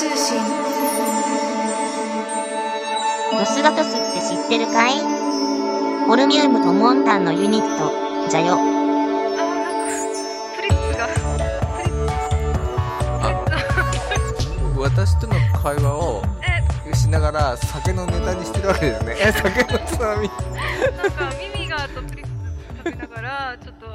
通信。ドスガトスって知ってるかい？ホルミウムとモンタンのユニット、じゃよ。私との会話をえ。しながら酒のネタにしてるわけですね。え酒のつまみ。なんかミミガーとプリッツ食べながらちょっと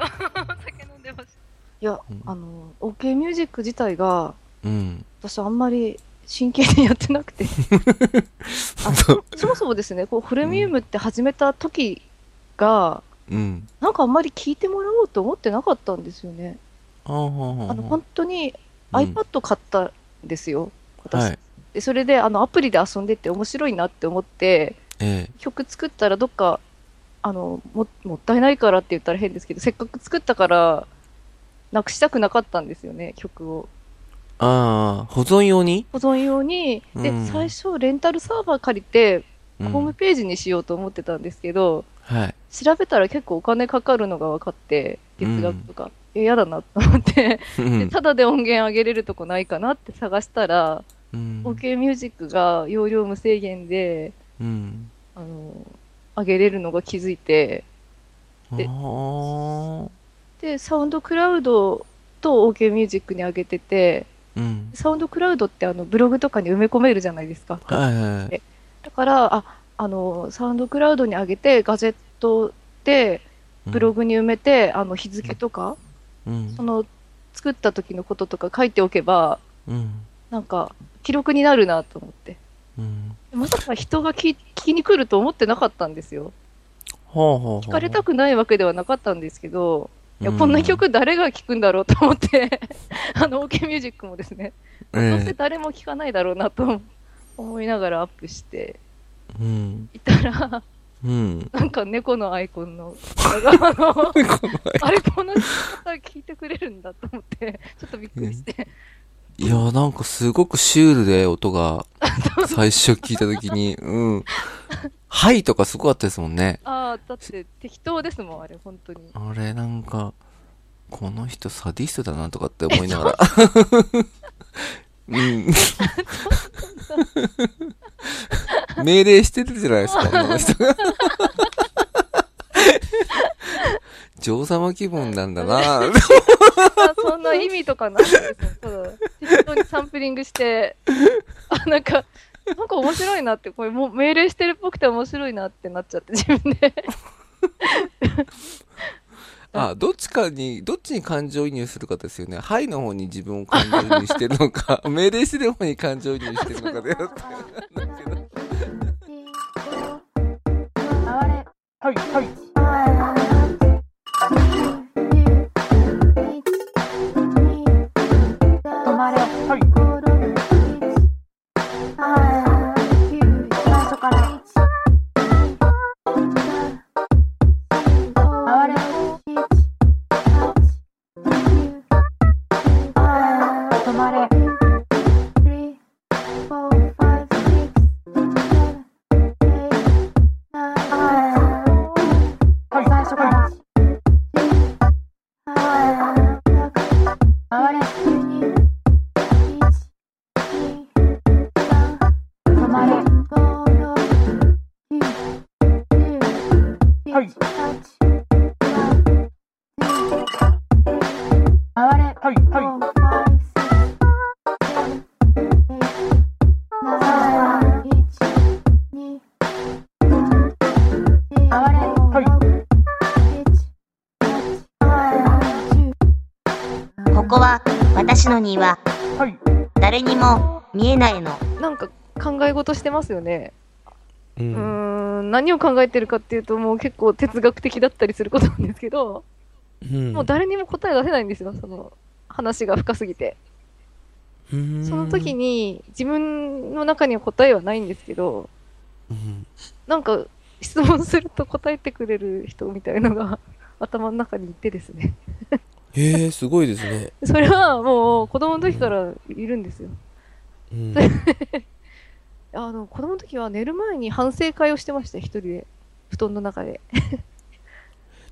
酒飲んでました。いや、うんあの、OK ミュージック自体が、うん私あんまり真剣にやってなくて。あそそもそもですね、こう、フルミウムって始めた時が、うんなんかあんまり聞いてもらおうと思ってなかったんですよね。あの、本当に iPad 買ったんですよ、私。はいでそれで、あの、アプリで遊んでて面白いなって思って、え曲作ったらどっか、あの、も、もったいないからって言ったら変ですけど、せっかく作ったから、なくしたくなかったんですよね、曲を。えああ保存用に、保存用に、で、うん。最初レンタルサーバー借りて、うん。ホームページにしようと思ってたんですけど、はい。調べたら結構お金かかるのが分かって、月額とか。え、嫌だなと思って、うん。でただで音源上げれるとこないかなって探したら、うん。OK ミュージックが容量無制限で、うん。あの、上げれるのが気づいて、でで、サウンドクラウドと OK ミュージックに上げてて、うん。サウンドクラウドってあのブログとかに埋め込めるじゃないですか。はいはいはい。だから、あ、あの、サウンドクラウドに上げて、ガジェットでブログに埋めて、あの、日付とか、うん。その、作った時のこととか書いておけば、うん。なんか、記録になるなと思って。うん。まさか人が聞聞きに来ると思ってなかったんですよ。聞かれたくないわけではなかったんですけど、いや、うんこんな曲誰が聴くんだろうと思って、あの、OK ミュージックもですね、どうせえ誰も聴かないだろうなと思いながらアップして。いたら、うん。なんか猫のアイコンの、あの、あれ、この方聞いてくれるんだと思って、ちょっとびっくりして。いやなんかすごくシュールで音が 最初聞いた時にうんはいとかすごかったですもんねああ、だって適当ですもん、あれ、本当に。あれなんかこの人サディストだなとかって思いながらうん命令してるじゃないですか、この人が。女王様気分なんだな あそんな意味とかないですよ。適当にサンプリングして、あ、なんか、なんか面白いなって、これもう命令してるっぽくて面白いなってなっちゃって、自分で。あ、どっちかに、どっちに感情移入するかですよね。はいの方に自分を感情移入してるのか、命令してる方に感情移入してるのかでやってるんだけど。はいはいはい誰にも見えないの。なんか考え事してますよね。ううーん、何を考えてるかっていうと、もう結構哲学的だったりすることなんですけど、うんもう誰にも答え出せないんですよ、その話が深すぎて。その時に自分の中には答えはないんですけど、うんなんか質問すると答えてくれる人みたいのが頭の中にいてですね。へえ、すごいですね。それはもう子供の時からいるんですよ。うん。あの、子供の時は寝る前に反省会をしてました、一人で。布団の中で。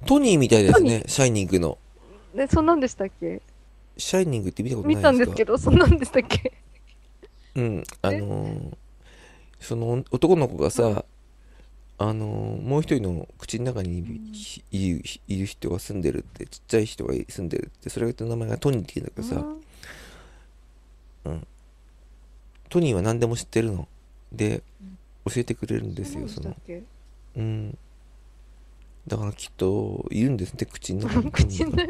トニーみたいですトね、シャイニングの。で、そんなんでしたっけ？シャイニングって見たことない見ですか？たんですけど、そんなんでしたっけ？うん、あのーその男の子がさ、あのーもう一人の口の中にいるいる人が住んでるって、ちっちゃい人が住んでるって、それが名前がトニーって言うんだけどさ、トニーは何でも知ってるの。で、教えてくれるんですよ、その。うん。だからきっと、いるんですね、口の中に。口の中？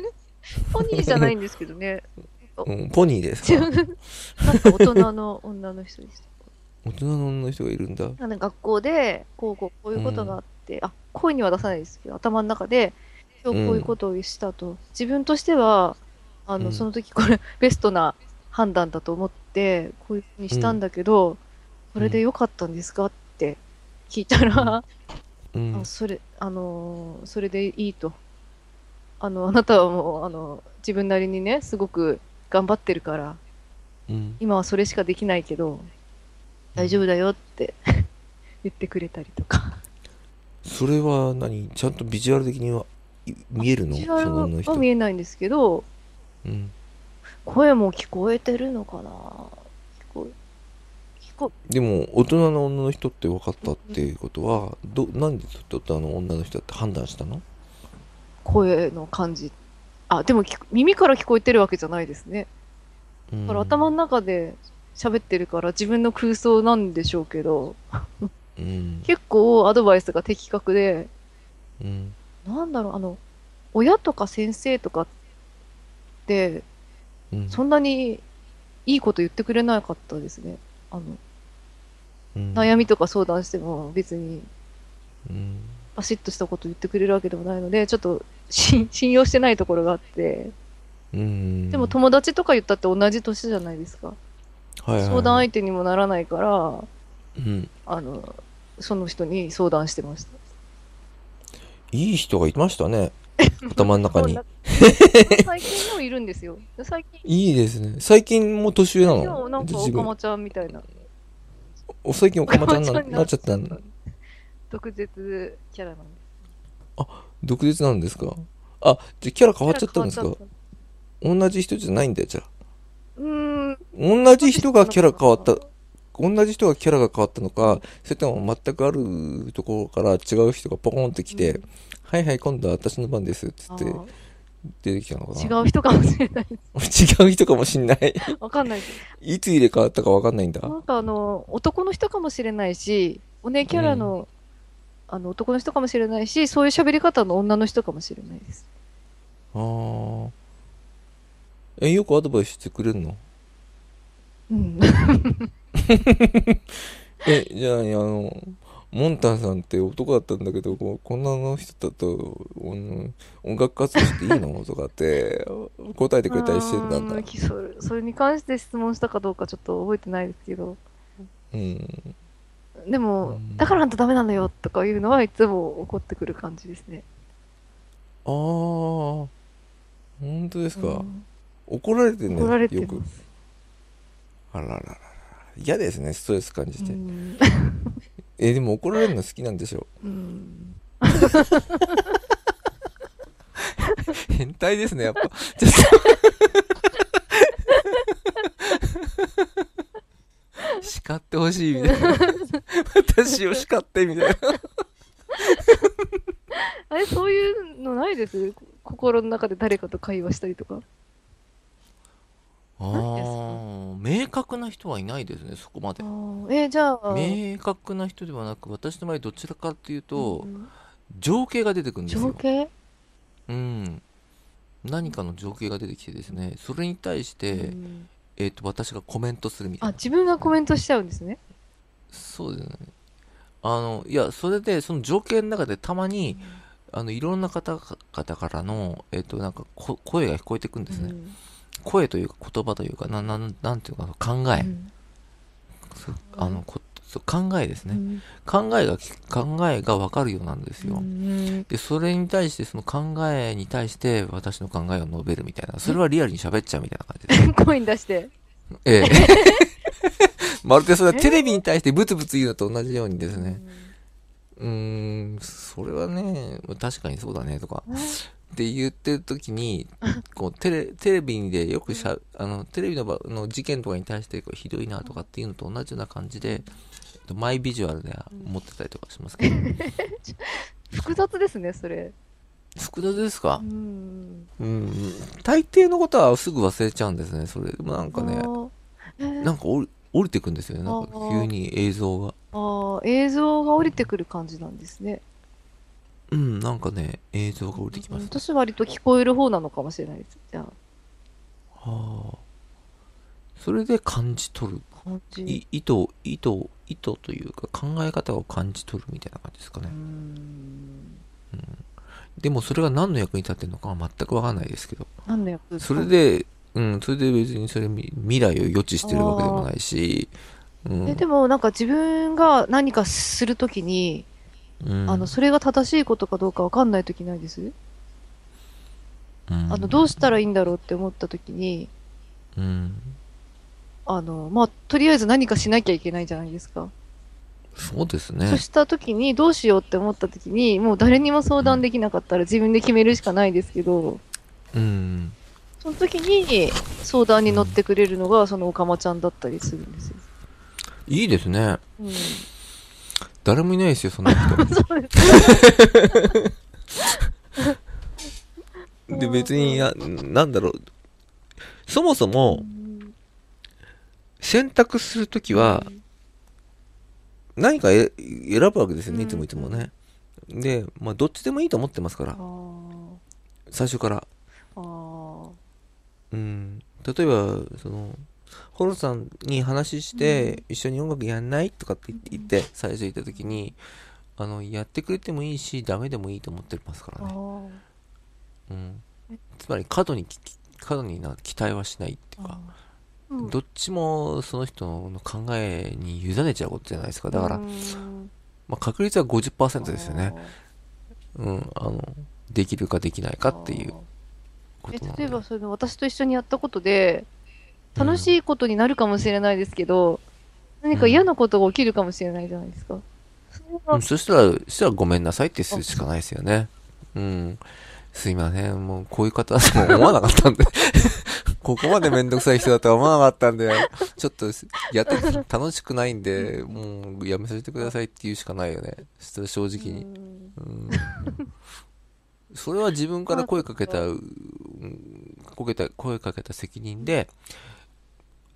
ポニーじゃないんですけどね。うん、ポニーですか なんか大人の女の人でした。大人の女の人がいるんだ。あの学校で、こうこう、こういうことがあって、あ、声には出さないですけど、頭の中で、今日こういうことをしたと、自分としては、あの、うんその時これ、ベストな判断だと思って、こういうふうにしたんだけど、それで良かったんですか？って聞いたら、うん あ。それ、あのーそれでいいと。あの、あなたはもう、あの、自分なりにね、すごく頑張ってるから、うん。今はそれしかできないけど、大丈夫だよって 言ってくれたりとか。それは何？ちゃんとビジュアル的にはい見えるの？ビジュアルは。見えないんですけど、うん。声も聞こえてるのかな？聞こえ、聞こでも、大人の女の人って分かったっていうことは、ど、なんで大人の女の人だって判断したの？声の感じ。あ、でも耳から聞こえてるわけじゃないですね。うんだから頭の中で喋ってるから自分の空想なんでしょうけど、うん。結構アドバイスが的確で、うん。なんだろう、あの、親とか先生とかって、うん。そんなにいいこと言ってくれなかったですね。あの、うん悩みとか相談しても別にうん。バシッとしたこと言ってくれるわけでもないので、ちょっと信 信用してないところがあって、うん。でも友達とか言ったって同じ年じゃないですか。相談相手にもならないから、うん。あの、その人に相談してました。いい人がいましたね。頭の中に最近もいるんですよ。最近、いいですね。最近も年上な今の日なんかおかまちゃんみたいな。お最近おかまちゃんになっちゃったん毒舌キャラなんで毒舌なんですか？あ、じゃあキャラ変わっちゃったんですか？同じ人じゃないんだよ、じゃあ。うーん。同じ人がキャラ変わった、同じ人がキャラが変わったのか、それとも全くあるところから違う人がポコンって来て、うんはいはい、今度は私の番です、つってあ出てきたのかーな。違う人かもしれない。違う人かもしんない。わかんない。いつ入れ替わったかわかんないんだ。なんかあの、男の人かもしれないし、お姉キャラの、あの、男の人かもしれないし、そういう喋り方の女の人かもしれないです。あー。え、よくアドバイスしてくれるの？うん。え、じゃあ、あの、モンタンさんって男だったんだけど、こんなの人だと、うん音楽活動していいの？とかって答えてくれたりしてたんだう。んそれそれに関して質問したかどうかちょっと覚えてないですけど。うん。でも、うんだからあんたダメなんだよとかいうのはいつも怒ってくる感じですね。ああ、本当ですか？うん怒られてんだ怒られてよく。あららららら。嫌ですね、ストレス感じて。うん え、でも怒られるの好きなんでしょうん 変態ですね、やっぱ。叱ってほしいみたいな。私を叱ってみたいな。あれ、そういうのないです？心の中で誰かと会話したりとか？ああ、明確な人はいないですね、そこまであ。ーえ、じゃあ、明確な人ではなく、私の場合どちらかっていうとう、ん情景が出てくるんですよ。情景？うん。何かの情景が出てきてですね、それに対して、うんえっ、と、私がコメントするみたいあ、な。自分がコメントしちゃうんですね。そうですね。あの、いや、それで、その情景の中でたまに、あの、いろんな方々からの、えっ、と、なんかこ、声が聞こえてくるんですね。うん声というか言葉というか、な、なん、なんていうか、考え。うんあの、こ考えですね。うん考えがき、考えがわかるようなんですよ。うんで、それに対して、その考えに対して、私の考えを述べるみたいな。それはリアルに喋っちゃうみたいな感じです。声に出して。ええ。まるでそれはテレビに対してブツブツ言うのと同じようにですね。うーん、それはね、確かにそうだねとか、って言ってる時に、こうテレ、テレビでよくしゃ、あの、テレビの場の事件とかに対してこうひどいなとかっていうのと同じような感じで、マイビジュアルで持ってたりとかしますけど、複雑ですね、それ。複雑ですか？う、ん。うん、大抵のことはすぐ忘れちゃうんですね、それ。でもなんかねえーなんか降り降りてくんですよね、なんか急に映像が。あー映像が降りてくる感じなんですね。うん、なんかね、映像が降りてきます、ね。私は割と聞こえる方なのかもしれないです。じゃはあ。それで感じ取る。あ、感じ。い意図、意図、意図というか考え方を感じ取るみたいな感じですかねうー。ん。でもそれが何の役に立ってるのかは全くわかんないですけど。何の役それで、うん、それで別にそれみ未来を予知してるわけでもないし、うん。えでもなんか自分が何かするときに、うんあの、それが正しいことかどうかわかんないときないです、うんあの、どうしたらいいんだろうって思ったときに、うん。あの、まあ、とりあえず何かしなきゃいけないじゃないですか。そうですねそ。したときに、どうしようって思ったときに、もう誰にも相談できなかったら自分で決めるしかないですけど、うん。その時に相談に乗ってくれるのが、そのおかまちゃんだったりするんですよ。いいですね。うん。誰もいないですよ、そんな人。そうです。で、別にな、なんだろう。そもそも、選択するときは、何かえ選ぶわけですよね、いつもいつもね。で、まあ、どっちでもいいと思ってますから最初から。うん。例えば、その、ホロさんに話して、一緒に音楽やんない？とかって言って、最初言ったときに、あの、やってくれてもいいし、ダメでもいいと思ってますからね。うん。つまり、過度にき、過度にな期待はしないっていうか、うんどっちもその人の考えに委ねちゃうことじゃないですか。だから、うんまあ、確率は50%ですよね。うん、あの、できるかできないかっていうことなので。え例えばその私と一緒にやったことで楽しいことになるかもしれないですけど、何か嫌なことが起きるかもしれないじゃないですか。うん、そしたら、そしたらごめんなさいってするしかないですよね。うん。すいません。もう、こういう方だと思わなかったんで。ここまでめんどくさい人だとは思わなかったんで、ちょっと、やってて楽しくないんで、もう、やめさせてくださいって言うしかないよね。そしたら正直に。うん。それは自分から声かけた、けた、声かけた責任で、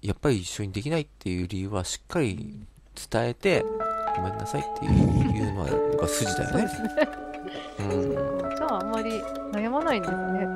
やっぱり一緒にできないっていう理由はしっかり伝えて、ごめんなさいっていうのが筋だよね。うん。じゃああんまり悩まないんですね。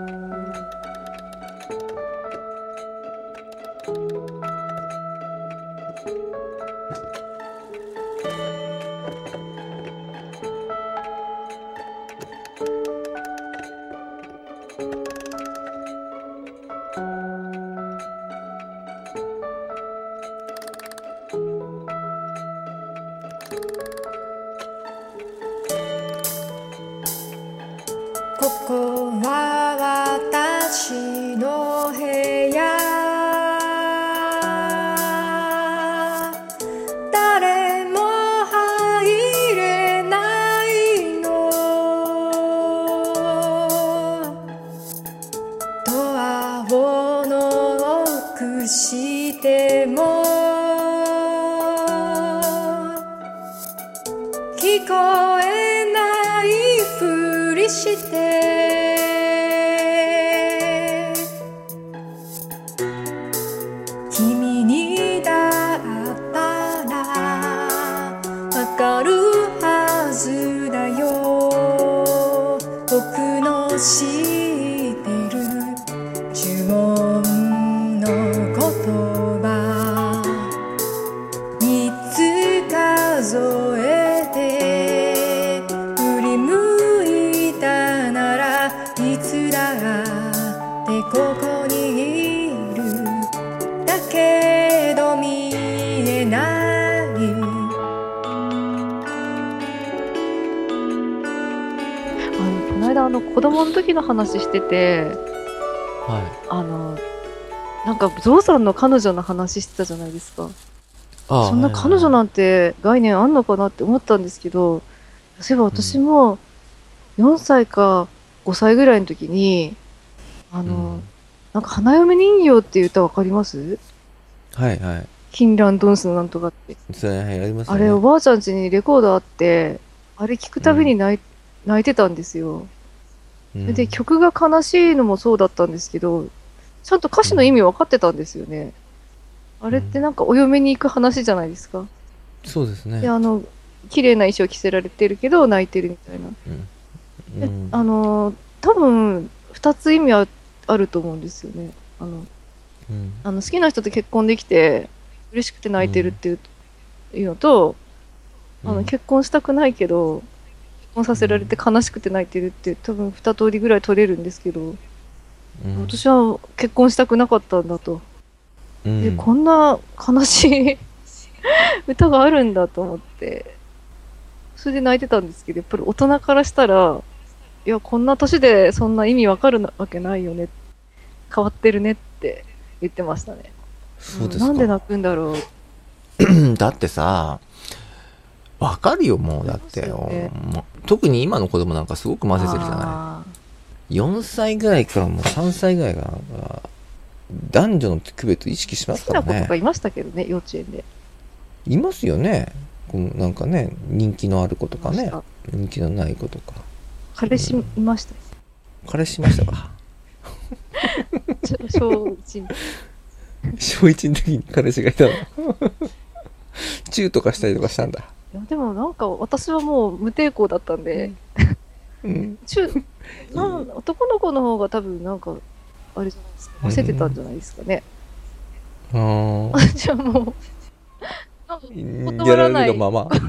聞こえないふりして子供の時の話してて、はい。あの、なんかゾウさんの彼女の話してたじゃないですか。ああそんな彼女なんて概念あんのかなって思ったんですけど、そういえば私も4歳か5歳ぐらいの時に、あの、うんなんか花嫁人形っていう歌わかります？はいはい。キンランドンスのなんとかって。はい、ありますよね。あれおばあちゃん家にレコードあって、あれ聞くたびに泣い,、泣いてたんですよ。うんで、曲が悲しいのもそうだったんですけど、ちゃんと歌詞の意味分かってたんですよね。あれってなんかお嫁に行く話じゃないですか。そうですねで、。あの、綺麗な衣装着せられてるけど泣いてるみたいな。でうんあのー、多分、二つ意味ああると思うんですよね。あの、うんあの好きな人と結婚できて、嬉しくて泣いてるっていう,、のと、あの、結婚したくないけど、結婚させられて悲しくて泣いてるって、多分二通りぐらい取れるんですけど、うん私は結婚したくなかったんだと。うんで、こんな悲しい 歌があるんだと思って、それで泣いてたんですけど、やっぱり大人からしたら、いや、こんな年でそんな意味わかるわけないよね。変わってるねって言ってましたね。そうですか。なんで泣くんだろう。だってさ、わかるよ、もう。だって、よね特に今の子供なんかすごく混ぜてるじゃない。あ4歳ぐらいからもう3歳ぐらいが、男女の区別意識しーますからね好きな子とか。いましたけどね、幼稚園で。いますよね。なんかね、人気のある子とかね人気のない子とか。彼氏いました。彼氏いましたか？小一小1の時に彼氏がいたの。チューとかしたりとかしたんだ。いやでもなんか私はもう無抵抗だったんで、うん。中 なん男の子の方が多分なんかあれじゃないですか。焦ってたんじゃないですかね、あー。私はもうなん。かやられるがまま。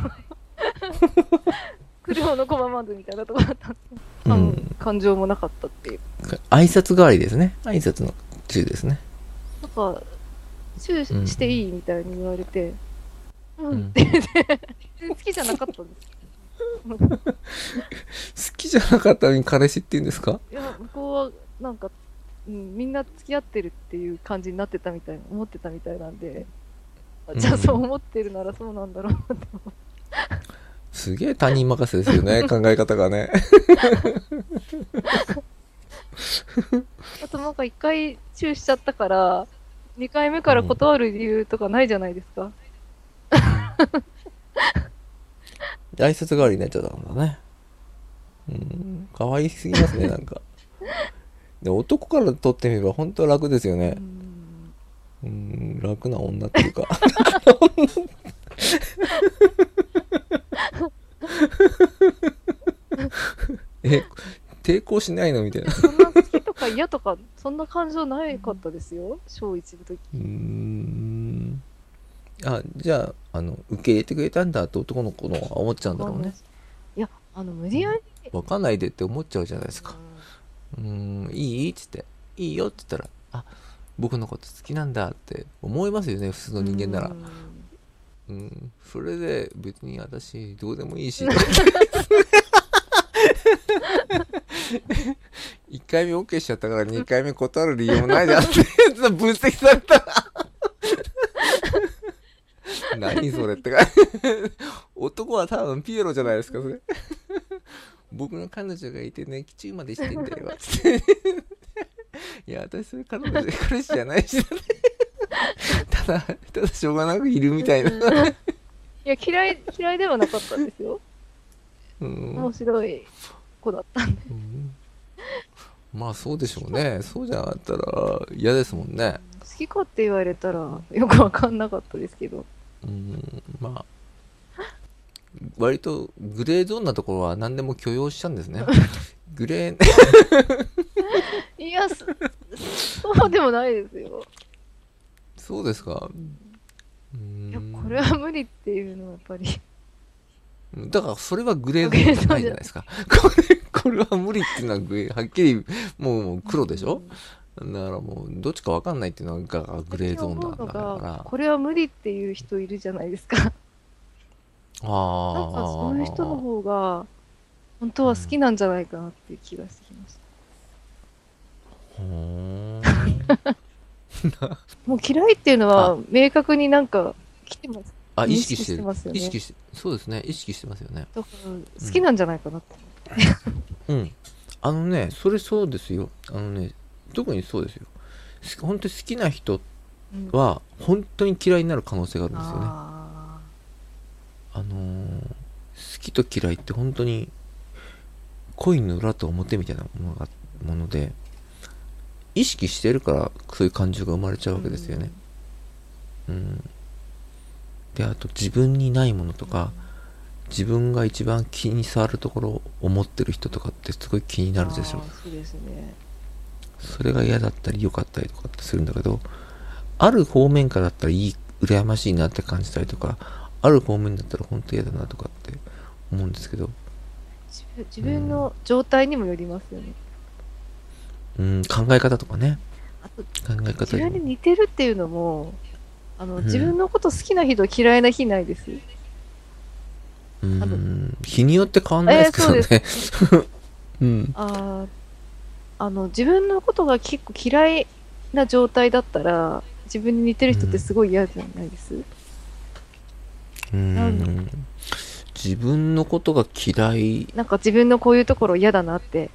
車の駒まずみたいなとこだったんで、感うん。感情もなかったっていう。挨拶代わりですね。挨拶のチューですね。なんかチューしていいみたいに言われてうん、うん。って言って全然好きじゃなかったんです。好きじゃなかったのに彼氏って言うんですか？いや向こうはなんか、うん、みんな付き合ってるっていう感じになってたみたい思ってたみたいなんであじゃあうんそう思ってるならそうなんだろうなって思って。すげえ他人任せですよね、考え方がね。あとなんか一回チューしちゃったから、二回目から断る理由とかないじゃないですか。挨拶代わりになっちゃったんだね。うん。可愛すぎますね、なんか。で男からとってみれば本当は楽ですよね。うん、楽な女っていうか。え、抵抗しないのみたいな。そんな好きとか嫌とか、そんな感情ないかったですよ。小一の時。うーん。あ、じゃあ、あの、受け入れてくれたんだって男の子の思っちゃうんだろうね。いや、あの、無理やり、わかんないでって思っちゃうじゃないですか。うーん、いい？っつって、いいよって言ったら、あ、僕のこと好きなんだって思いますよね、普通の人間ならう。んうん、それで別に私どうでもいいし。1回目 OK しちゃったから2回目断る理由もないじゃんって 分析されたら。何それってか。男は多分ピエロじゃないですか、それ。僕の彼女がいてね、基中までしてんだよ、つって。いや、私そういう彼女で彼氏じゃないし、ただ、ただしょうがなくいるみたいな。いや、嫌い、嫌いではなかったんですよ。うん面白い子だったんで。うんまあそうでしょうね。そうじゃなかったら嫌ですもんね。好きかって言われたら、よくわかんなかったですけど。うん、まあ、割とグレーゾーンなところは何でも許容しちゃうんですね。グレー、いや、そそうでもないですよ。そうですか。ういや、んこれは無理っていうのはやっぱり。だからそれはグレーゾーンじゃないじゃないですか。これ、これは無理っていうのはグレー、はっきりもう黒でしょ？だからもうどっちかわかんないっていうのがグレーゾーンなんだかがら。これは無理っていう人いるじゃないですか。あなんかあ。そういう人の方が、本当は好きなんじゃないかなっていう気がしてきました。ほーんもう嫌いっていうのは、明確になんか来てます。あ、意識してますよね意識して、そうですね。意識してますよね。だから、好きなんじゃないかなって。うん。あのねそれそうですよあのね特にそうですよ。す本当に好きな人うん。は本当に嫌いになる可能性があるんですよね。ああのー好きと嫌いって本当に恋の裏と表みたいなものがもので意識してるからそういう感情が生まれちゃうわけですよね。うん。であと自分にないものとか自分が一番気に障るところを思ってる人とかってすごい気にーなるでしょ。あーそうですね。それが嫌だったり良かったりとかってするんだけどある方面からだったらいい羨ましいなって感じたりとかある方面だったら本当嫌だなとかって思うんですけど。自分自分の状態にもよりますよね。うん。考え方とかね。あと、考え自方に分に似てるっていうのも、あの、ん。自分のこと好きな人嫌いな日ないです。うん。日によって変わんないですけどね、え うん。あーあの、自分のことが結構嫌いな状態だったら、自分に似てる人ってすごい嫌じゃないです？うん。自分のことが嫌い。なんか自分のこういうところ嫌だなって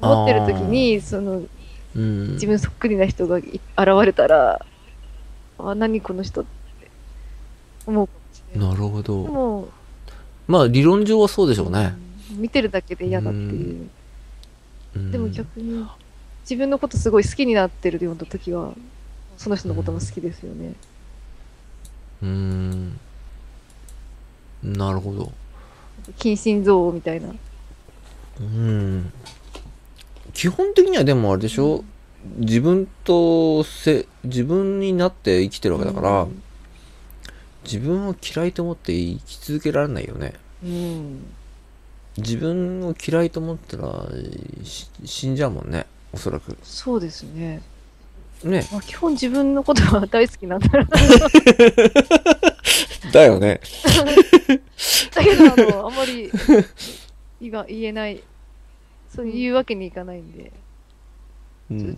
思ってる時に、その、うん。自分そっくりな人がい現れたら、あ、何この人って思うなるほど。まあ理論上はそうでしょうね、見てるだけで嫌だっていう。うん。でも逆に、自分のことすごい好きになってるような時は、その人のことも好きですよね。うん。なるほど。近親憎悪みたいな。うん。基本的にはでもあれでしょ、自分とせ自分になって生きてるわけだから、うん。自分を嫌いと思って生き続けられないよね。うん。自分を嫌いと思ったらし死んじゃうもんねおそらく。そうですね。ね。まあ、基本自分のことは大好きなんだろうな。だよね。だけど、あの、あんまり言が言えない、そう言うわけにいかないんで、うん。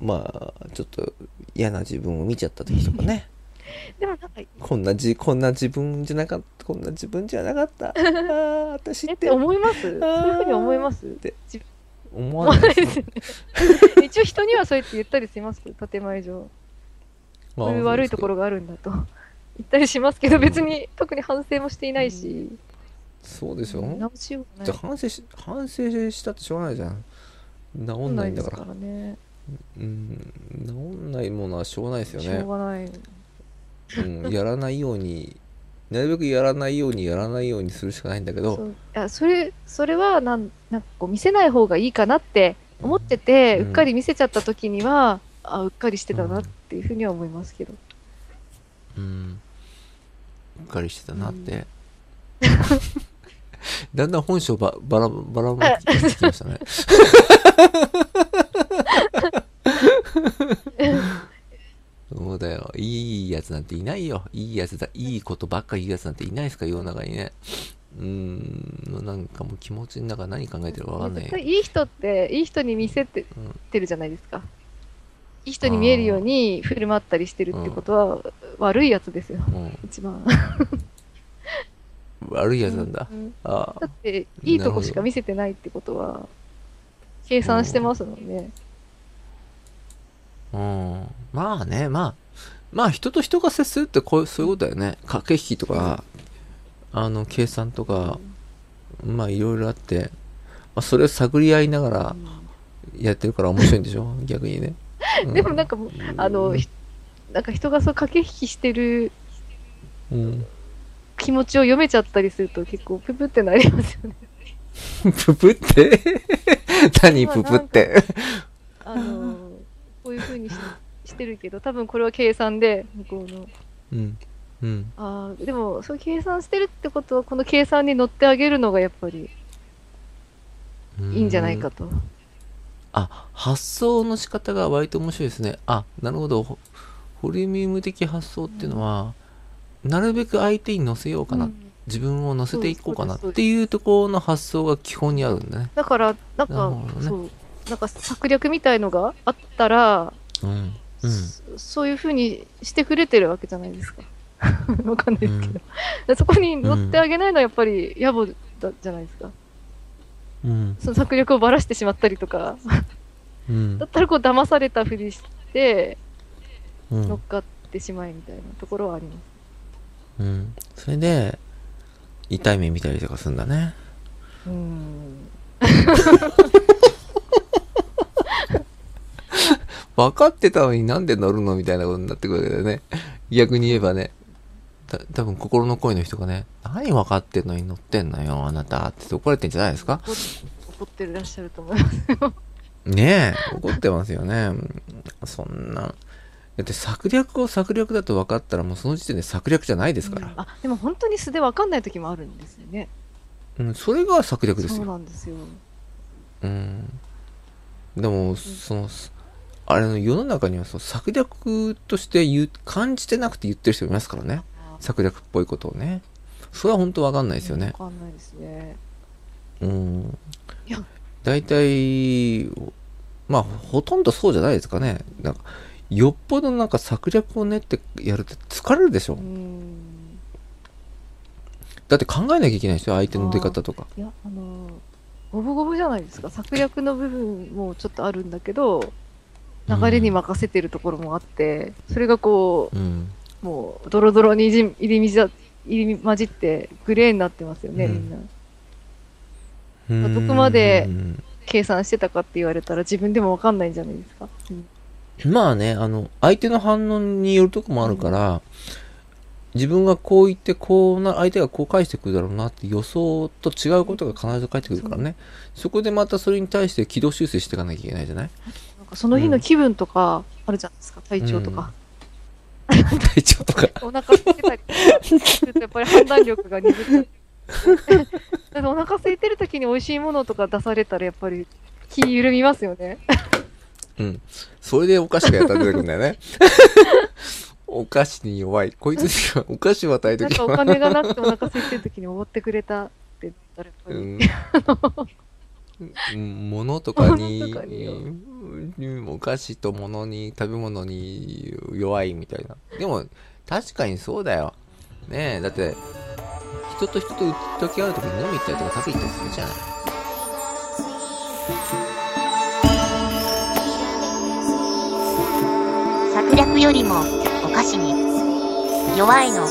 まあちょっと嫌な自分を見ちゃった時とかね でもなんか、こんなじこんな自分じゃなかったこんな自分じゃなかった。あー私っえってて思います？そういうふうに思います？て。自思思わなでわないいですすよね。一応人にはそうやって言ったりします。けど、建前上。こういう悪いところがあるんだと。言ったりしますけど、別に特に反省もしていないし、そうでしょ直しようがない。じゃあ反省し反省したってしょうがないじゃん。治んないんだから。らね。うん治んないものはしょうがないですよしょねうがない。うん、やらないようになるべくやらないようにやらないようにするしかないんだけどそう。いやそれそれはなんなんかこう見せない方がいいかなって思ってて、ううんっかり見せちゃった時にはあうっかりしてたなっていうふうには思いますけど、うん。うっかりしてたなって、だんだん本性ばばらばらまきてきましたねそうだよ。いいやつなんていないよ。いいやつだ。いいことばっかり言うやつなんていないですか世の中にね。うーん。なんかもう気持ちの中何考えてるかわかんないよ。いい人っていい人に見せてうん。てるじゃないですか。いい人に見えるように振る舞ったりしてるってことは、悪いやつですよ。うん。一番。悪いやつなんだ、うん。あだっていいとこしか見せてないってことは計算してますもんね、あうん。まあねまあまあ人と人が接するってこうそういうことだよね。駆け引きとかあの計算とかまあいろいろあって、まあ、それを探り合いながらやってるから面白いんでしょ？逆にね、うん。でもなんかもうあの、ひなんか人がそう駆け引きしてるうん。気持ちを読めちゃったりすると結構ププってなりますよね。ププって？何ププって？あのこういう風にししてるけど多分これは計算で向こうの。うん。うん。ああでもそう計算してるってことはこの計算に乗ってあげるのがやっぱりいいんじゃないかと。あ発想の仕方が割と面白いですね。あなるほど。ホホリミウム的発想っていうのは、なるべく相手に乗せようかな、うん。自分を乗せていこうかなっていうところの発想が基本にあるんだね。だからなんなか、ね。そうなんか策略みたいのがあったら、うんうんそそういう風にしてくれてるわけじゃないですか。わかんないですけど、そこに乗ってあげないのはやっぱり野暮だじゃないですか。うん。その策略をばらしてしまったりとか、うんだ。ったらこう騙されたふりしてうん。乗っかってしまえみたいなところはあります。うん。それで、痛い目見たりとかするんだね。うーん。分かってたのになんで乗るのみたいなことになってくるわけだよね。逆に言えばね。た多分心の声の人がね、何分かってんのに乗ってんのよ、あなたって怒られてんじゃないですか？怒ってらっしゃると思いますよ。ねえ、怒ってますよね。そんな。だって策略を策略だと分かったらもうその時点で策略じゃないですから。あ、でも本当に素でわかんない時もあるんですよね。うん、それが策略ですそうよ。なんですよ。うん。でも、その、あれの世の中にはそう策略として言う、感じてなくて言ってる人いますからね。策略っぽいことをね。それは本当わかんないですよね。わかんないですね。うんいや。大体、まあ、ほとんどそうじゃないですかね。なんか、よっぽどなんか策略を練ってやるって疲れるでしょう。だって考えなきゃいけないですよ、相手の出方とか。いや、あの、五分五分じゃないですか。策略の部分もちょっとあるんだけど、流れに任せてるところもあって、それがこうん。う、もう、ドロドロに入り入り混じ入り混じって、グレーになってますよね、うんみんな。どこまで計算してたかって言われたら自分でもわかんないんじゃないですか。うんまあね、あの、相手の反応によるとこもあるから、自分がこう言って、こうな、相手がこう返してくるだろうなって予想と違うことが必ず返ってくるからね。そこでまたそれに対して軌道修正していかなきゃいけないじゃない？なんかその日の気分とかあるじゃないですか、体調とか。体調とか。お腹空いてたりとかするとやっぱり判断力が鈍っちゃって。だってお腹空いてる時に美味しいものとか出されたらやっぱり気緩みますよね。うん。それでお菓子がやったら出てくるんだよね。お菓子に弱い。こいつにはお菓子を与えときなんかお金がなくてお腹空いてる時におごってくれたって言ったらやっぱり、うん。うん物とかに物とかにうんお菓子と物に食べ物に弱いみたいな。でも確かにそうだよ。ねえだって人と人と打ち解き合う時に飲み行ったりとか食べ行ったりするじゃない。策略よりもお菓子に弱いの